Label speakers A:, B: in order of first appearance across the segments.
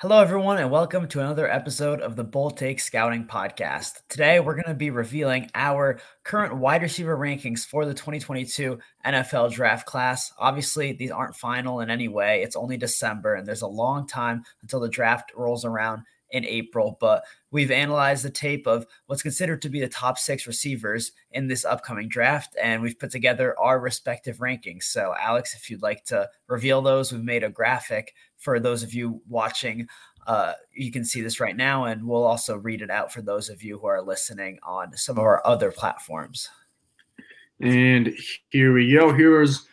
A: Hello, everyone, and welcome to another episode of the Bold Take Scouting Podcast. Today, we're going to be revealing our current wide receiver rankings for the 2022 NFL draft class. Obviously, these aren't final in any way. It's only December, and there's a long time until the draft rolls around in April. But we've analyzed the tape of what's considered to be the top six receivers in this upcoming draft, and we've put together our respective rankings. So, Alex, if you'd like to reveal those, we've made a graphic for those of you watching. Uh, you can see this right now, and we'll also read it out for those of you who are listening on some of our other platforms.
B: And here we go. Here's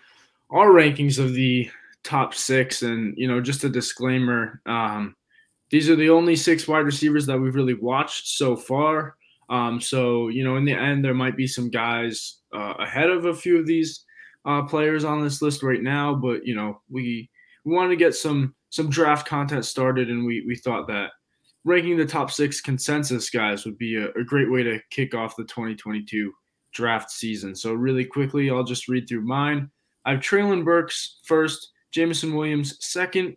B: our rankings of the top six. And, you know, just a disclaimer um, these are the only six wide receivers that we've really watched so far. Um, so, you know, in the end, there might be some guys uh, ahead of a few of these uh, players on this list right now. But, you know, we, we wanted to get some some draft content started, and we we thought that ranking the top six consensus guys would be a, a great way to kick off the 2022 draft season. So really quickly, I'll just read through mine. I have Treylon Burks first, Jameson Williams second.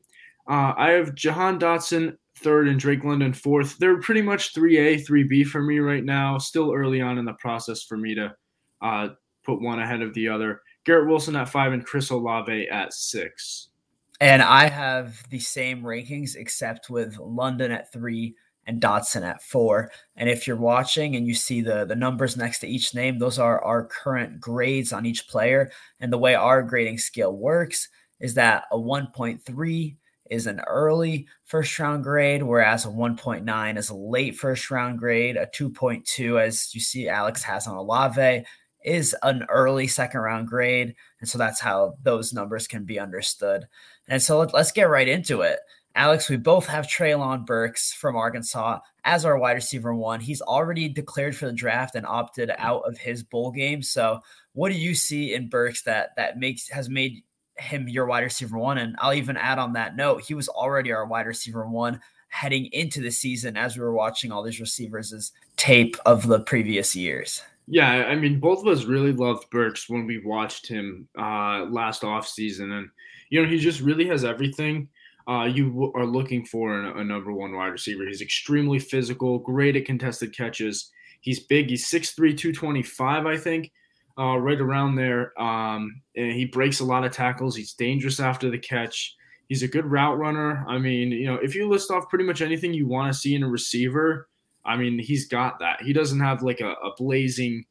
B: Uh, I have Jahan Dotson third and Drake London fourth. They're pretty much 3A, 3B for me right now. Still early on in the process for me to uh, put one ahead of the other. Garrett Wilson at five and Chris Olave at six.
A: And I have the same rankings except with London at three and Dotson at four. And if you're watching and you see the the numbers next to each name, those are our current grades on each player. And the way our grading scale works is that a 1.3 is an early first round grade, whereas a 1.9 is a late first round grade. A 2.2, as you see Alex has on Olave, is an early second round grade. And so that's how those numbers can be understood. And so let, us get right into it. Alex, we both have Treylon Burks from Arkansas as our wide receiver one. He's already declared for the draft and opted out of his bowl game. So, what do you see in Burks that that makes has made him your wide receiver one? And I'll even add on that note, he was already our wide receiver one heading into the season as we were watching all these receivers' tape of the previous years.
B: Yeah, I mean, both of us really loved Burks when we watched him uh, last off season, and you know, he just really has everything uh, you are looking for in a, a, number one wide receiver. He's extremely physical, great at contested catches. He's big. He's 6'3", 225, I think, uh, right around there. Um, and he breaks a lot of tackles. He's dangerous after the catch. He's a good route runner. I mean, you know, if you list off pretty much anything you want to see in a receiver, I mean, he's got that. He doesn't have like a, a blazing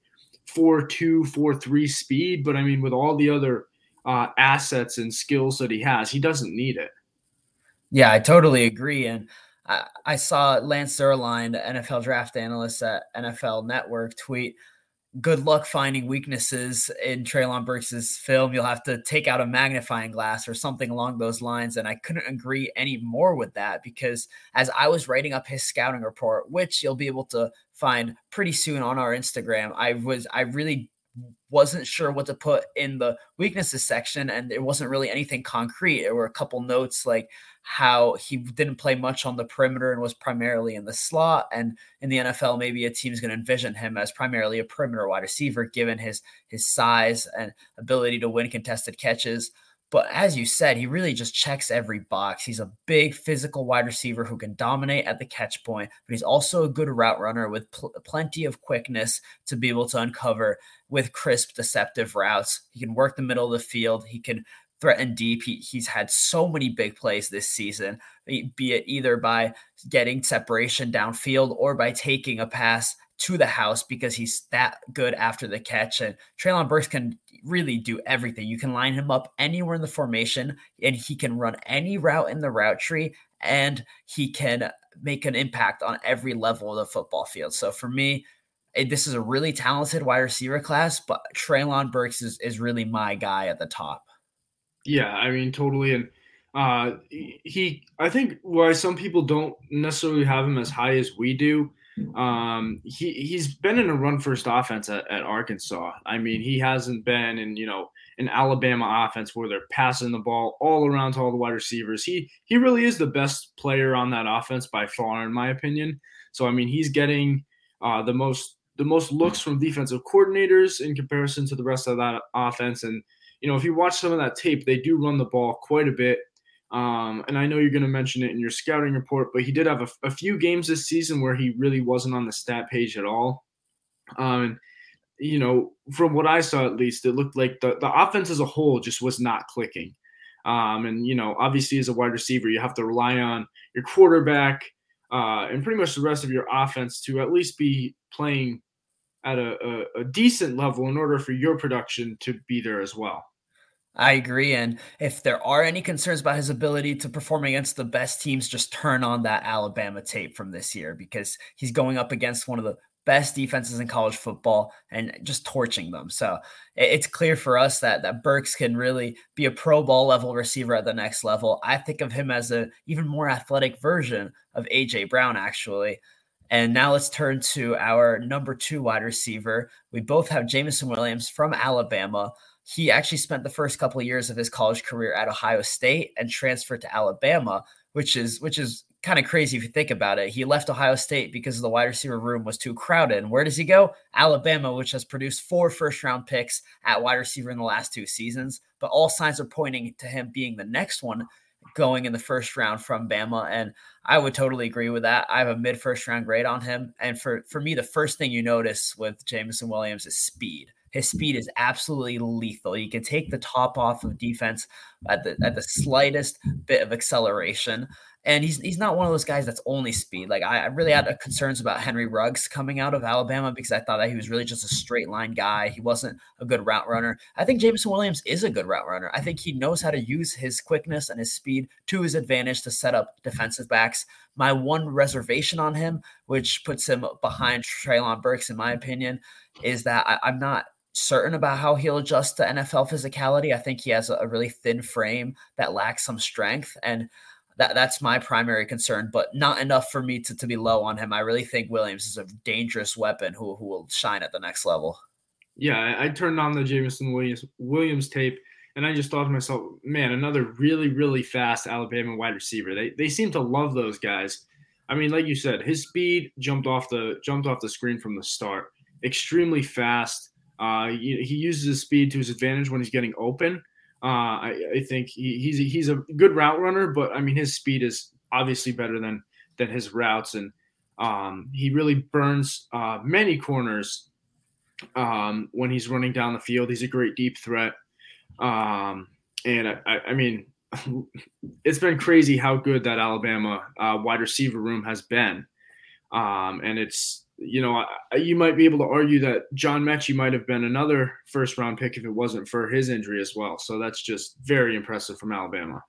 B: four two, four three speed, but I mean, with all the other uh, assets and skills that he has, he doesn't need it.
A: Yeah, I totally agree. And I, I saw Lance Zierlein, NFL draft analyst at NFL Network, tweet good luck finding weaknesses in Treylon Burks' film. You'll have to take out a magnifying glass or something along those lines. And I couldn't agree any more with that because as I was writing up his scouting report, which you'll be able to find pretty soon on our Instagram, I was I really wasn't sure what to put in the weaknesses section and there wasn't really anything concrete. There were a couple notes like how he didn't play much on the perimeter and was primarily in the slot. And in the NFL, maybe a team's going to envision him as primarily a perimeter wide receiver, given his his size and ability to win contested catches. But as you said, he really just checks every box. He's a big physical wide receiver who can dominate at the catch point, but he's also a good route runner with pl- plenty of quickness to be able to uncover with crisp, deceptive routes. He can work the middle of the field. He can threaten deep. He, he's had so many big plays this season, be it either by getting separation downfield or by taking a pass to the house because he's that good after the catch. And Treylon Burks can really do everything. You can line him up anywhere in the formation, and he can run any route in the route tree, and he can make an impact on every level of the football field. So for me, this is a really talented wide receiver class, but Treylon Burks is, is really my guy at the top.
B: Yeah, I mean, totally. And uh, he, I think why some people don't necessarily have him as high as we do. Um, he he's been in a run first offense at, at Arkansas. I mean, he hasn't been in you know an Alabama offense where they're passing the ball all around to all the wide receivers. He he really is the best player on that offense by far, in my opinion. So I mean, he's getting uh, the most the most looks from defensive coordinators in comparison to the rest of that offense, and you know, if you watch some of that tape, they do run the ball quite a bit. Um, and I know you're going to mention it in your scouting report, but he did have a, a, few games this season where he really wasn't on the stat page at all. Um, and you know, from what I saw at least, it looked like the, the offense as a whole just was not clicking. Um, and, you know, obviously as a wide receiver, you have to rely on your quarterback uh, and pretty much the rest of your offense to at least be playing at a, a, a decent level in order for your production to be there as well.
A: I agree. And if there are any concerns about his ability to perform against the best teams, just turn on that Alabama tape from this year because he's going up against one of the best defenses in college football and just torching them. So it's clear for us that that Burks can really be a pro ball level receiver at the next level. I think of him as an even more athletic version of AJ Brown actually. And now let's turn to our number 2 wide receiver. We both have Jameson Williams from Alabama. He actually spent the first couple of years of his college career at Ohio State and transferred to Alabama, which is which is kind of crazy if you think about it. He left Ohio State because the wide receiver room was too crowded. And where does he go? Alabama, which has produced four first round picks at wide receiver in the last two seasons. But all signs are pointing to him being the next one going in the first round from Bama. And I would totally agree with that. I have a mid first round grade on him. And for, for me, the first thing you notice with Jameson Williams is speed. His speed is absolutely lethal. You can take the top off of defense at the at the slightest bit of acceleration. And he's he's not one of those guys that's only speed. Like I, I really had concerns about Henry Ruggs coming out of Alabama because I thought that he was really just a straight line guy. He wasn't a good route runner. I think Jameson Williams is a good route runner. I think he knows how to use his quickness and his speed to his advantage to set up defensive backs. My one reservation on him, which puts him behind Treylon Burks, in my opinion, is that I, I'm not certain about how he'll adjust to NFL physicality. I think he has a really thin frame that lacks some strength. And that, that's my primary concern, but not enough for me to, to be low on him. I really think Williams is a dangerous weapon who, who will shine at the next level.
B: Yeah, I, I turned on the Jameson Williams Williams tape and I just thought to myself, man, another really, really fast Alabama wide receiver. They they seem to love those guys. I mean, like you said, his speed jumped off the jumped off the screen from the start. Extremely fast. Uh, he, he, uses his speed to his advantage when he's getting open. Uh, I, I, think he, he's a, he's a good route runner, but I mean his speed is obviously better than than his routes, and um, he really burns uh, many corners um, when he's running down the field. He's a great deep threat, um, and I, I, mean it's been crazy how good that Alabama uh, wide receiver room has been, um, and it's you know, you might be able to argue that John Metchie might have been another first round pick if it wasn't for his injury as well. So that's just very impressive from Alabama.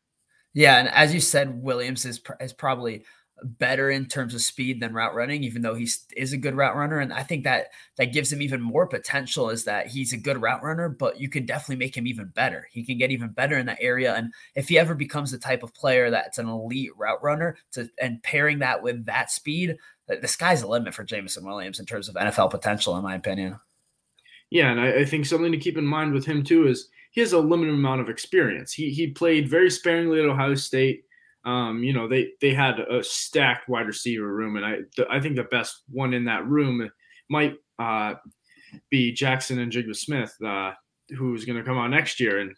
A: Yeah, and as you said, Williams is is probably better in terms of speed than route running, even though he is a good route runner. And I think that that gives him even more potential is that he's a good route runner, but you can definitely make him even better. He can get even better in that area. And if he ever becomes the type of player that's an elite route runner to and pairing that with that speed, the sky's the limit for Jameson Williams in terms of NFL potential, in my opinion.
B: Yeah, and I, I, think something to keep in mind with him too is he has a limited amount of experience. He he played very sparingly at Ohio State. Um, you know, they they had a stacked wide receiver room, and I I think the best one in that room might uh, be Jaxon Njigba-Smith, uh, who's going to come out next year. And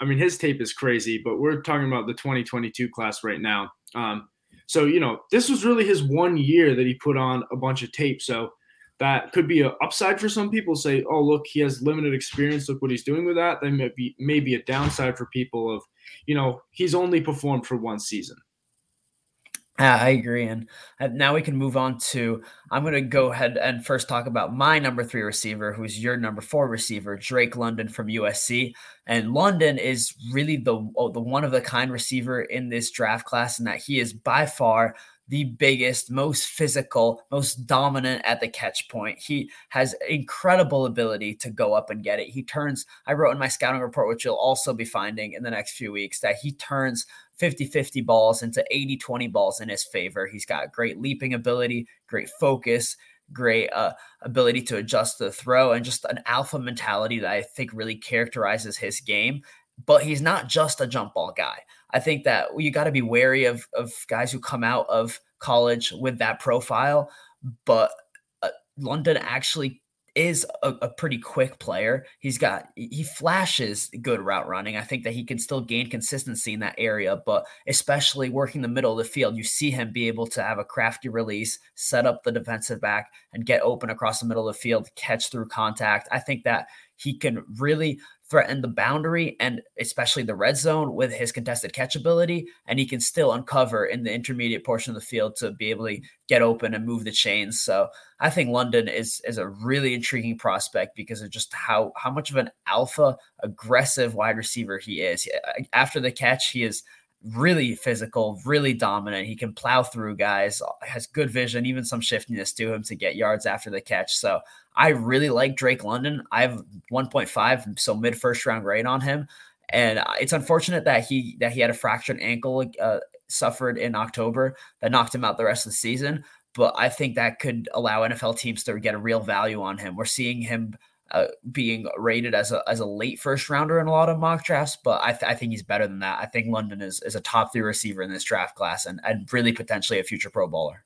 B: I mean, his tape is crazy, but we're talking about the 2022 class right now. Um, so, you know, this was really his one year that he put on a bunch of tape. So that could be an upside for some people. Say, oh, look, he has limited experience. Look what he's doing with that. Then maybe maybe a downside for people of, you know, he's only performed for one season.
A: I agree. And uh, now we can move on to I'm going to go ahead and first talk about my number three receiver, who's your number four receiver, Drake London from USC. And London is really the, oh, the one of the kind receiver in this draft class, and that he is by far the biggest, most physical, most dominant at the catch point. He has incredible ability to go up and get it. He turns, I wrote in my scouting report, which you'll also be finding in the next few weeks, that he turns 50 50 balls into 80 20 balls in his favor. He's got great leaping ability, great focus, great uh, ability to adjust the throw, and just an alpha mentality that I think really characterizes his game. But he's not just a jump ball guy. I think that you got to be wary of, of guys who come out of college with that profile. But uh, London actually is a, a, pretty quick player. He's got he flashes good route running. I think that he can still gain consistency in that area, but especially working the middle of the field, you see him be able to have a crafty release, set up the defensive back, and get open across the middle of the field, catch through contact. I think that he can really threaten the boundary and especially the red zone with his contested catch ability. And he can still uncover in the intermediate portion of the field to be able to get open and move the chains. So I think London is is a really intriguing prospect because of just how how much of an alpha aggressive wide receiver he is. After the catch, he is really physical, really dominant. He can plow through guys, has good vision, even some shiftiness to him to get yards after the catch. So I really like Drake London. I have 1.5, so mid first round grade on him. And it's unfortunate that he that he had a fractured ankle uh, suffered in October that knocked him out the rest of the season. But I think that could allow NFL teams to get a real value on him. We're seeing him uh, being rated as a as a late first rounder in a lot of mock drafts, but I, th- I think he's better than that. I think London is is a top three receiver in this draft class and, and really potentially a future Pro Bowler.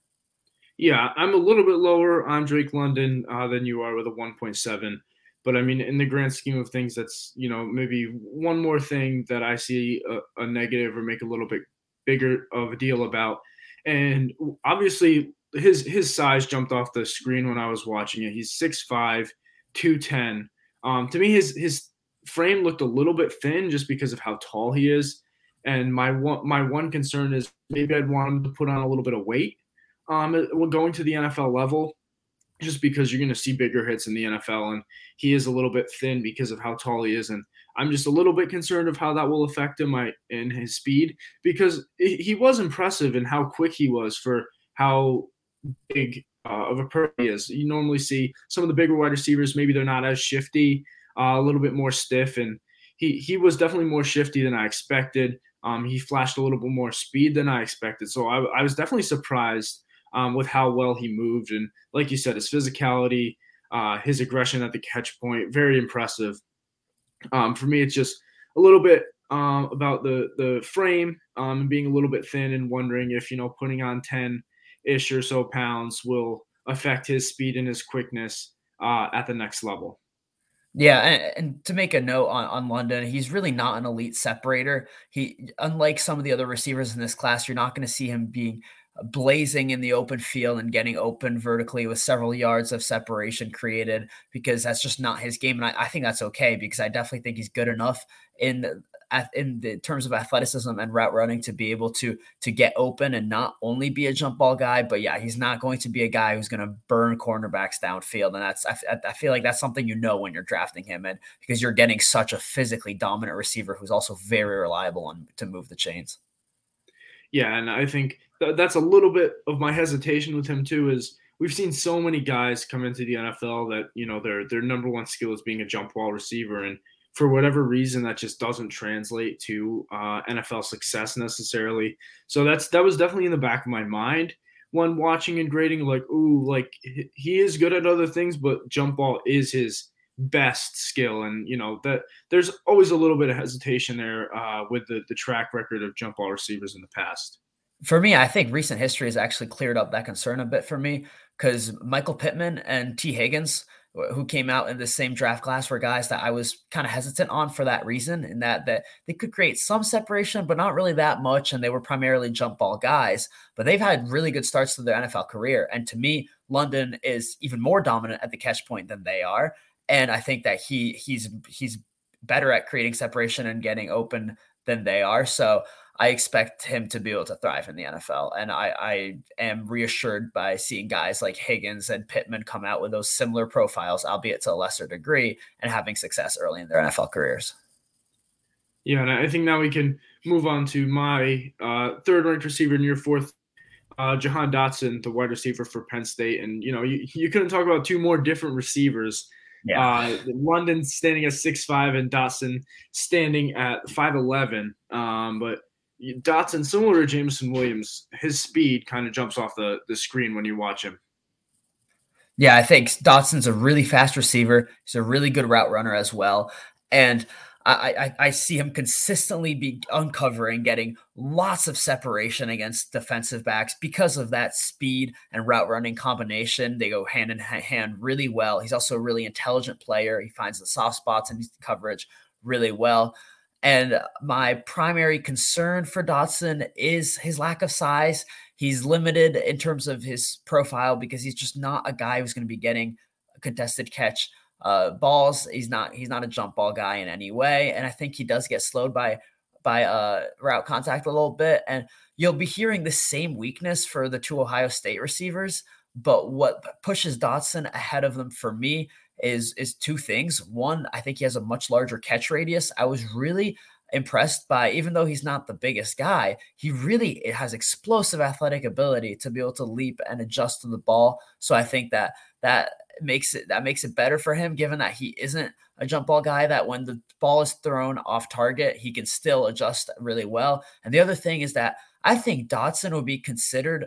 B: Yeah, I'm a little bit lower on Drake London uh, than you are with a 1.7. But I mean, in the grand scheme of things, that's you know maybe one more thing that I see a, a negative or make a little bit bigger of a deal about. And obviously, his his size jumped off the screen when I was watching it. He's 6'5", 210. Um, to me, his his frame looked a little bit thin just because of how tall he is. And my one my one concern is maybe I'd want him to put on a little bit of weight. Um, going to the NFL level, just because you're going to see bigger hits in the NFL, and he is a little bit thin because of how tall he is, and I'm just a little bit concerned of how that will affect him in his speed because he was impressive in how quick he was for how big uh, of a person is. You normally see some of the bigger wide receivers, maybe they're not as shifty, uh, a little bit more stiff, and he he was definitely more shifty than I expected. Um, he flashed a little bit more speed than I expected, so I, I was definitely surprised um, with how well he moved. And like you said, his physicality, uh, his aggression at the catch point, very impressive. Um, for me, it's just a little bit um, about the the frame um, and being a little bit thin, and wondering if you know putting on ten ish or so pounds will affect his speed and his quickness uh, at the next level.
A: Yeah, and, and, to make a note on, on London, he's really not an elite separator. He, unlike some of the other receivers in this class, you're not going to see him being blazing in the open field and getting open vertically with several yards of separation created because that's just not his game. And I, I think that's okay because I definitely think he's good enough in in terms of athleticism and route running to be able to to get open and not only be a jump ball guy, but yeah, he's not going to be a guy who's going to burn cornerbacks downfield. And that's I, I feel like that's something you know when you're drafting him, and because you're getting such a physically dominant receiver who's also very reliable on to move the chains.
B: Yeah, and I think th- that's a little bit of my hesitation with him too. Is we've seen so many guys come into the NFL that you know their their number one skill is being a jump ball receiver, and for whatever reason that just doesn't translate to uh, NFL success necessarily. So that's that was definitely in the back of my mind when watching and grading. Like, ooh, like he is good at other things, but jump ball is his best skill, and you know that there's always a little bit of hesitation there uh, with the the track record of jump ball receivers in the past.
A: For me, I think recent history has actually cleared up that concern a bit for me because Michael Pittman and Tee Higgins who came out in the same draft class were guys that I was kind of hesitant on for that reason, in that that they could create some separation, but not really that much, and they were primarily jump ball guys. But they've had really good starts to their NFL career, and to me, London is even more dominant at the catch point than they are, and I think that he he's he's better at creating separation and getting open than they are. So I expect him to be able to thrive in the NFL. And I, I am reassured by seeing guys like Higgins and Pittman come out with those similar profiles, albeit to a lesser degree, and having success early in their NFL careers.
B: Yeah, and I think now we can move on to my uh, third ranked receiver in your fourth, uh, Jahan Dotson, the wide receiver for Penn State. And, you know, you, you couldn't talk about two more different receivers. Yeah. Uh, London standing at six five and Dotson standing at 5'11. Um, but Dotson, similar to Jameson Williams, his speed kind of jumps off the, the screen when you watch him.
A: Yeah, I think Dotson's a really fast receiver. He's a really good route runner as well. And I, I, I see him consistently be uncovering, getting lots of separation against defensive backs because of that speed and route running combination. They go hand in hand really well. He's also a really intelligent player. He finds the soft spots and coverage really well. And my primary concern for Dotson is his lack of size. He's limited in terms of his profile because he's just not a guy who's going to be getting contested catch uh, balls. He's not he's not a jump ball guy in any way, and I think he does get slowed by by uh, route contact a little bit. And you'll be hearing the same weakness for the two Ohio State receivers. But what pushes Dotson ahead of them for me is is two things. One, I think he has a much larger catch radius. I was really impressed by, even though he's not the biggest guy, he really has explosive athletic ability to be able to leap and adjust to the ball. So I think that that makes it that makes it better for him, given that he isn't a jump ball guy. That when the ball is thrown off target, he can still adjust really well. And the other thing is that I think Dotson will be considered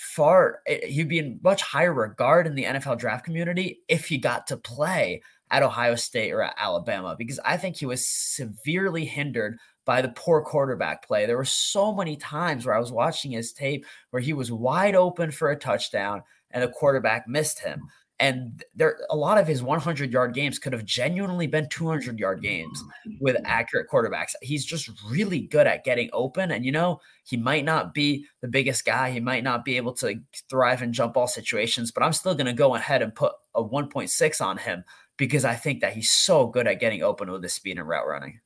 A: far eh, he'd be in much higher regard in the NFL draft community if he got to play at Ohio State or at Alabama because I think he was severely hindered by the poor quarterback play. There were so many times where I was watching his tape where he was wide open for a touchdown and the quarterback missed him. And there, a lot of his 100 yard games could have genuinely been 200 yard games with accurate quarterbacks. He's just really good at getting open. And, you know, he might not be the biggest guy. He might not be able to thrive in jump ball situations, but I'm still going to go ahead and put a 1.6 on him because I think that he's so good at getting open with his speed and route running.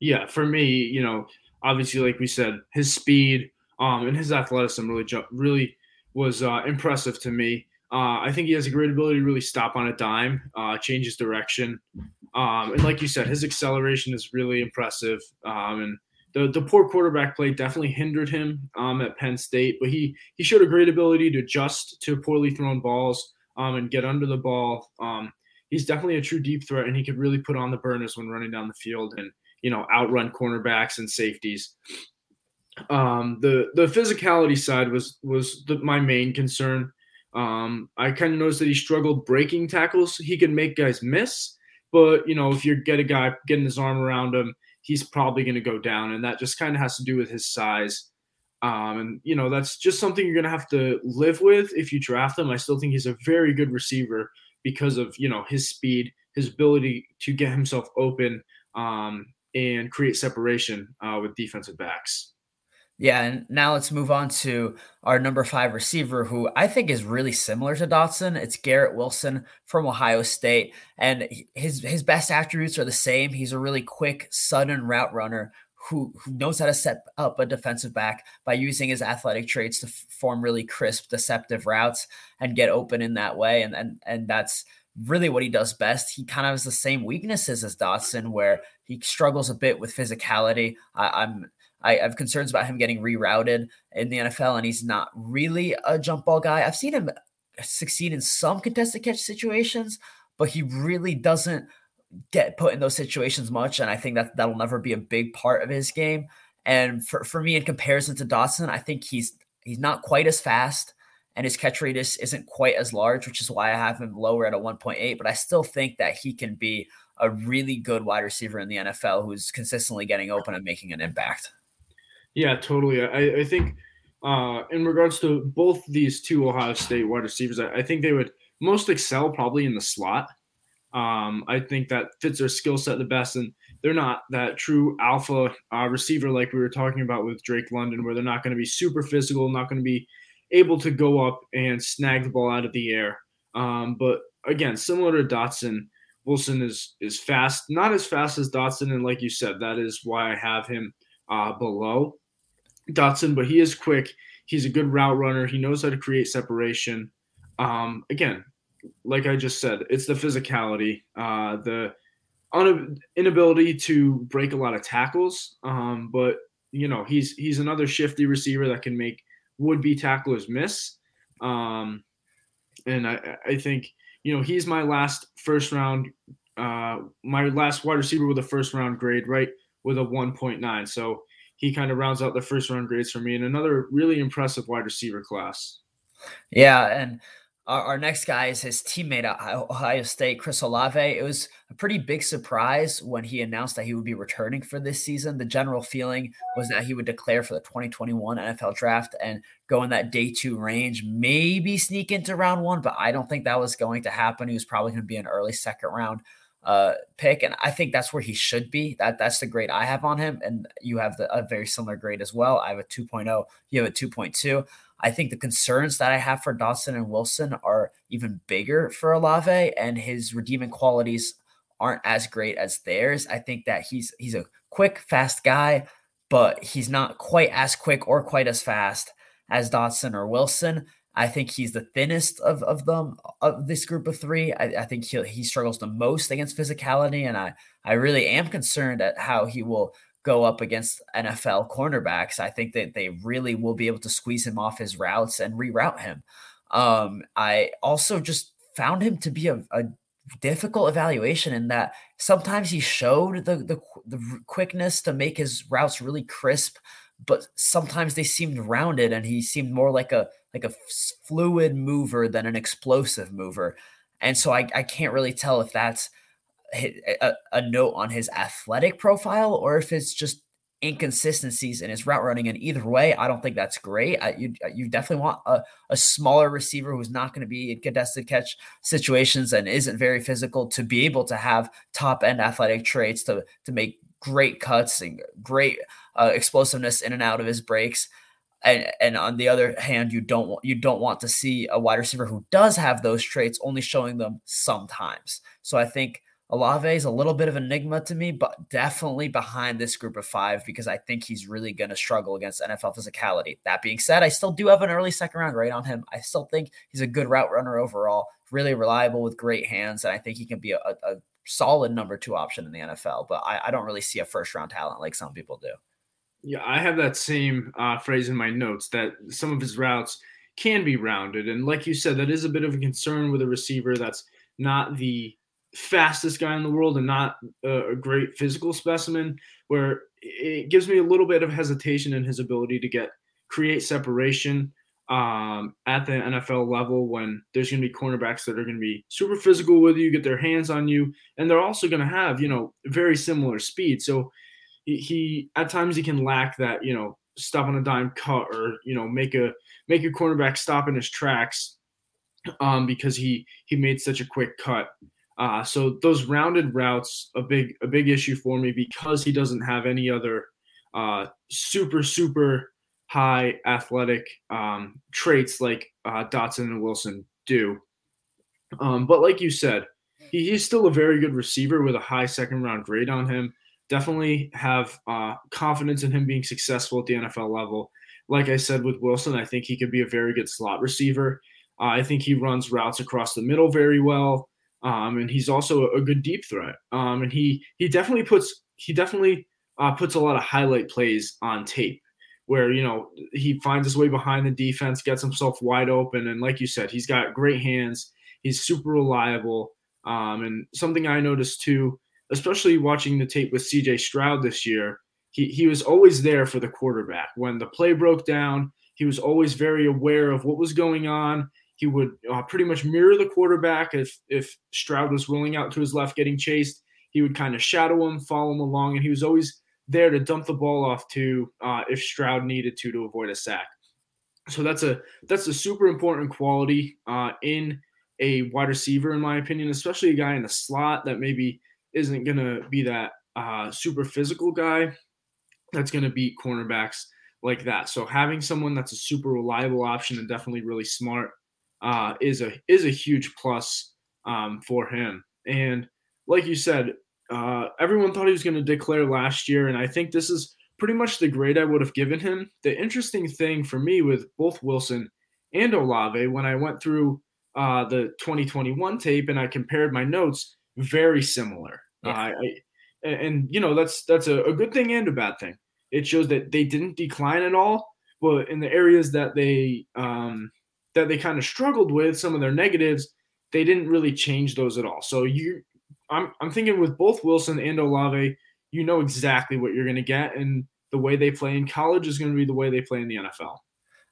B: Yeah, for me, you know, obviously, like we said, his speed um, and his athleticism really, really was uh, impressive to me. Uh, I think he has a great ability to really stop on a dime, uh, change his direction, um, and like you said, his acceleration is really impressive. Um, and the the poor quarterback play definitely hindered him um, at Penn State, but he he showed a great ability to adjust to poorly thrown balls um, and get under the ball. Um, he's definitely a true deep threat, and he could really put on the burners when running down the field and you know outrun cornerbacks and safeties. Um, the the physicality side was was the, my main concern. Um, I kind of noticed that he struggled breaking tackles. He could make guys miss, but you know, if you get a guy getting his arm around him, he's probably going to go down, and that just kind of has to do with his size. Um, and you know, that's just something you're going to have to live with if you draft him. I still think he's a very good receiver because of you know his speed, his ability to get himself open, um, and create separation uh, with defensive backs.
A: Yeah, and now let's move on to our number five receiver, who I think is really similar to Dotson. It's Garrett Wilson from Ohio State, and his his best attributes are the same. He's a really quick, sudden route runner who who knows how to set up a defensive back by using his athletic traits to f- form really crisp, deceptive routes and get open in that way. And and and that's really what he does best. He kind of has the same weaknesses as Dotson, where he struggles a bit with physicality. I, I'm I have concerns about him getting rerouted in the NFL, and he's not really a jump ball guy. I've seen him succeed in some contested catch situations, but he really doesn't get put in those situations much. And I think that that'll never be a big part of his game. And for, for me, in comparison to Dotson, I think he's he's not quite as fast and his catch radius isn't quite as large, which is why I have him lower at a 1.8. But I still think that he can be a really good wide receiver in the NFL who's consistently getting open and making an impact.
B: Yeah, totally. I, I think uh, in regards to both these two Ohio State wide receivers, I, I think they would most excel probably in the slot. Um, I think that fits their skill set the best, and they're not that true alpha uh, receiver like we were talking about with Drake London, where they're not going to be super physical, not going to be able to go up and snag the ball out of the air. Um, but again, similar to Dotson, Wilson is is fast, not as fast as Dotson, and like you said, that is why I have him uh, below. Dotson, but he is quick. He's a good route runner. He knows how to create separation. Um, again, like I just said, it's the physicality, uh, the un- inability to break a lot of tackles. Um, but you know, he's he's another shifty receiver that can make would-be tacklers miss. Um, and I, I think you know he's my last first round, uh, my last wide receiver with a first round grade, right, with a 1.9. So he kind of rounds out the first round grades for me and another really impressive wide receiver class.
A: Yeah, and Our, our, next guy is his teammate at Ohio State, Chris Olave. It was a pretty big surprise when he announced that he would be returning for this season. The general feeling was that he would declare for the 2021 NFL draft and go in that day two range, maybe sneak into round one, but I don't think that was going to happen. He was probably going to be an early second round uh, pick, and I think that's where he should be. That that's the grade I have on him, and you have the, a very similar grade as well. I have a 2.0, you have a 2.2. I think the concerns that I have for Dotson and Wilson are even bigger for Olave, and his redeeming qualities aren't as great as theirs. I think that he's he's a quick, fast guy, but he's not quite as quick or quite as fast as Dotson or Wilson. I think he's the thinnest of, of them of this group of three. I, I think he he struggles the most against physicality, and I I really am concerned at how he will go up against NFL cornerbacks, I think that they really will be able to squeeze him off his routes and reroute him. Um, I also just found him to be a, a difficult evaluation in that sometimes he showed the, the the quickness to make his routes really crisp, but sometimes they seemed rounded and he seemed more like a like a fluid mover than an explosive mover. And so I, I can't really tell if that's a, a note on his athletic profile or if it's just inconsistencies in his route running. And either way, I don't think that's great. I, you you definitely want a, a smaller receiver who's not going to be in contested catch situations and isn't very physical to be able to have top end athletic traits to to make great cuts and great uh, explosiveness in and out of his breaks. And, and on the other hand, you don't want you don't want to see a wide receiver who does have those traits only showing them sometimes. So I think Olave is a little bit of enigma to me, but definitely behind this group of five because I think he's really going to struggle against NFL physicality. That being said, I still do have an early second round grade on him. I still think he's a good route runner overall, really reliable with great hands, and I think he can be a, a solid number two option in the NFL. But I, I, don't really see a first round talent like some people do.
B: Yeah, I have that same uh, phrase in my notes that some of his routes can be rounded, and like you said, that is a bit of a concern with a receiver that's not the fastest guy in the world and not a, great physical specimen, where it gives me a little bit of hesitation in his ability to get create separation um, at the NFL level when there's going to be cornerbacks that are going to be super physical with you, get their hands on you, and they're also going to have you know very similar speed. So he, at times he can lack that you know stop on a dime cut or you know make a make a cornerback stop in his tracks um, because he he made such a quick cut. Uh, so those rounded routes a big a big issue for me because he doesn't have any other uh, super super high athletic um, traits like uh, Dotson and Wilson do. Um, but like you said, he, he's still a very good receiver with a high second round grade on him. Definitely have uh, confidence in him being successful at the NFL level. Like I said with Wilson, I think he could be a very good slot receiver. Uh, I think he runs routes across the middle very well. Um, and he's also a good deep threat. Um, and he he definitely puts he definitely uh, puts a lot of highlight plays on tape where you know he finds his way behind the defense, gets himself wide open, and like you said, he's got great hands. He's super reliable. Um, and something I noticed too, especially watching the tape with C.J. Stroud this year, he he was always there for the quarterback when the play broke down. He was always very aware of what was going on. He would uh, pretty much mirror the quarterback. If if Stroud was rolling out to his left, getting chased, he would kind of shadow him, follow him along, and he was always there to dump the ball off to uh, if Stroud needed to to avoid a sack. So that's a that's a super important quality uh, in a wide receiver, in my opinion, especially a guy in the slot that maybe isn't going to be that uh, super physical guy that's going to beat cornerbacks like that. So having someone that's a super reliable option and definitely really smart uh, is a is a huge plus um, for him. And like you said, uh, everyone thought he was going to declare last year, and I think this is pretty much the grade I would have given him. The interesting thing for me with both Wilson and Olave, when I went through uh, the 2021 tape and I compared my notes, very similar. Yeah. Uh, I, and you know that's that's a, a good thing and a bad thing. It shows that they didn't decline at all, but in the areas that they um, that they kind of struggled with, some of their negatives, they didn't really change those at all. So you, I'm I'm thinking with both Wilson and Olave, you know exactly what you're going to get, and the way they play in college is going to be the way they play in the NFL.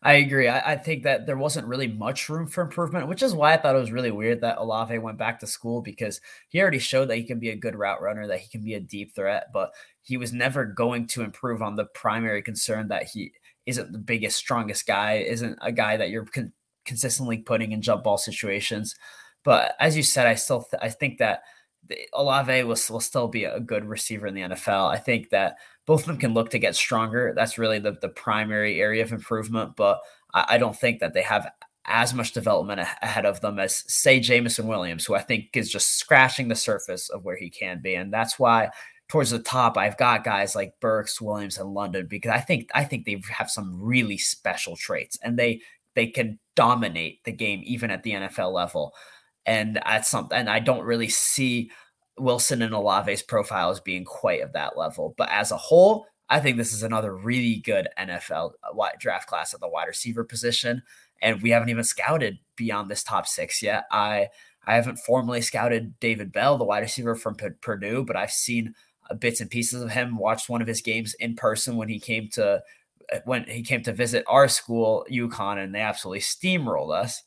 A: I agree. I, I, think that there wasn't really much room for improvement, which is why I thought it was really weird that Olave went back to school because he already showed that he can be a good route runner, that he can be a deep threat, but he was never going to improve on the primary concern that he isn't the biggest, strongest guy, isn't a guy that you're con- consistently putting in jump ball situations. But as you said, I still th- I think that Olave will, will still be a good receiver in the NFL. I think that both of them can look to get stronger. That's really the, the primary area of improvement. But I, I don't think that they have as much development ahead of them as, say, Jameson Williams, who I think is just scratching the surface of where he can be. And that's why towards the top, I've got guys like Burks, Williams, and London because I think I think they have some really special traits and they they can dominate the game even at the NFL level. And that's something and I don't really see Wilson and Olave's profile as being quite of that level. But as a whole, I think this is another really good NFL uh, draft class at the wide receiver position. And we haven't even scouted beyond this top six yet. I I haven't formally scouted David Bell, the wide receiver from P- Purdue, but I've seen uh, bits and pieces of him. Watched one of his games in person when he came to uh, when he came to visit our school, UConn, and they absolutely steamrolled us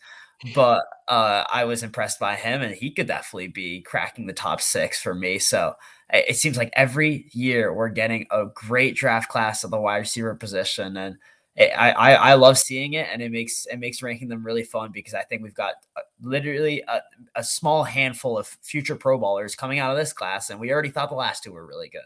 A: but uh, I was impressed by him, and he could definitely be cracking the top six for me. So it seems like every year we're getting a great draft class at the wide receiver position, and it, I, I, I love seeing it, and it makes it makes ranking them really fun because I think we've got uh, literally a, a small handful of future Pro Bowlers coming out of this class, and we already thought the last two were really good.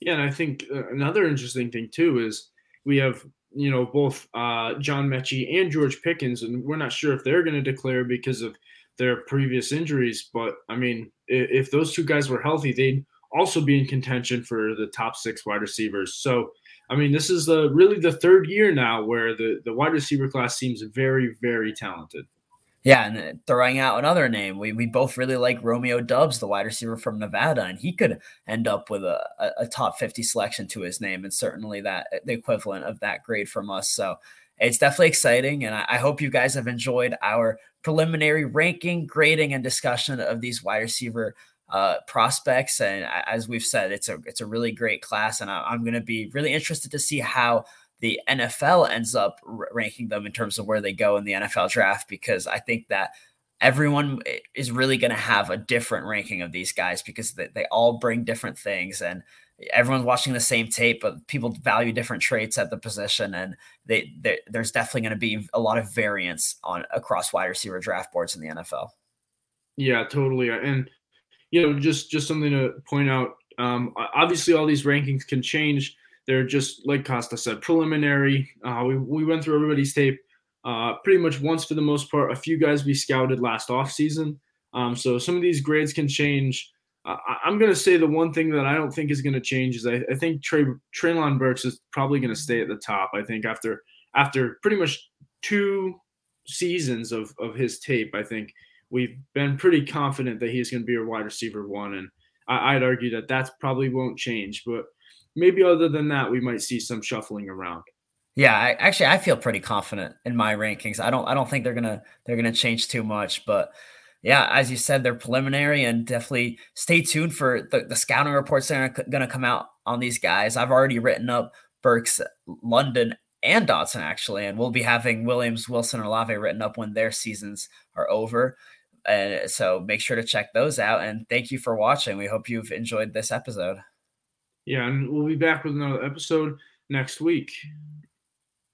B: Yeah, and I think uh, another interesting thing too is we have you know, both uh, John Metchie and George Pickens, and we're not sure if they're going to declare because of their previous injuries. But I mean, if, if, those two guys were healthy, they'd also be in contention for the top six wide receivers. So, I mean, this is the really the third year now where the the wide receiver class seems very, very talented.
A: Yeah, and throwing out another name, we, we both really like Romeo Doubs, the wide receiver from Nevada, and he could end up with a, a, top 50 selection to his name, and certainly that the equivalent of that grade from us. So it's definitely exciting, and I, I hope you guys have enjoyed our preliminary ranking, grading, and discussion of these wide receiver uh, prospects. And as we've said, it's a it's a really great class, and I, I'm going to be really interested to see how the NFL ends up ranking them in terms of where they go in the NFL draft because I think that everyone is really going to have a different ranking of these guys because they, they all bring different things and everyone's watching the same tape but people value different traits at the position and they, they there's definitely going to be a lot of variance on across wide receiver draft boards in the NFL.
B: Yeah, totally. And you know, just just something to point out. Um, obviously, all these rankings can change they're just like Costa said, preliminary. Uh, we we went through everybody's tape uh, pretty much once for the most part. A few guys we scouted last off season, um, so some of these grades can change. Uh, I'm going to say the one thing that I don't think is going to change is I, I think Trey, Treylon Burks is probably going to stay at the top. I think after after pretty much two seasons of of his tape, I think we've been pretty confident that he's going to be a wide receiver one, and I, I'd argue that that probably won't change, but maybe other than that, we might see some shuffling around.
A: Yeah, I, actually, I feel pretty confident in my rankings. I don't, I don't think they're gonna, they're gonna change too much. But yeah, as you said, they're preliminary, and definitely stay tuned for the, the scouting reports that are gonna come out on these guys. I've already written up Burks, London, and Dotson actually, and we'll be having Williams, Wilson, and Olave written up when their seasons are over. And so make sure to check those out. And thank you for watching. We hope you've enjoyed this episode.
B: Yeah, and we'll be back with another episode next week.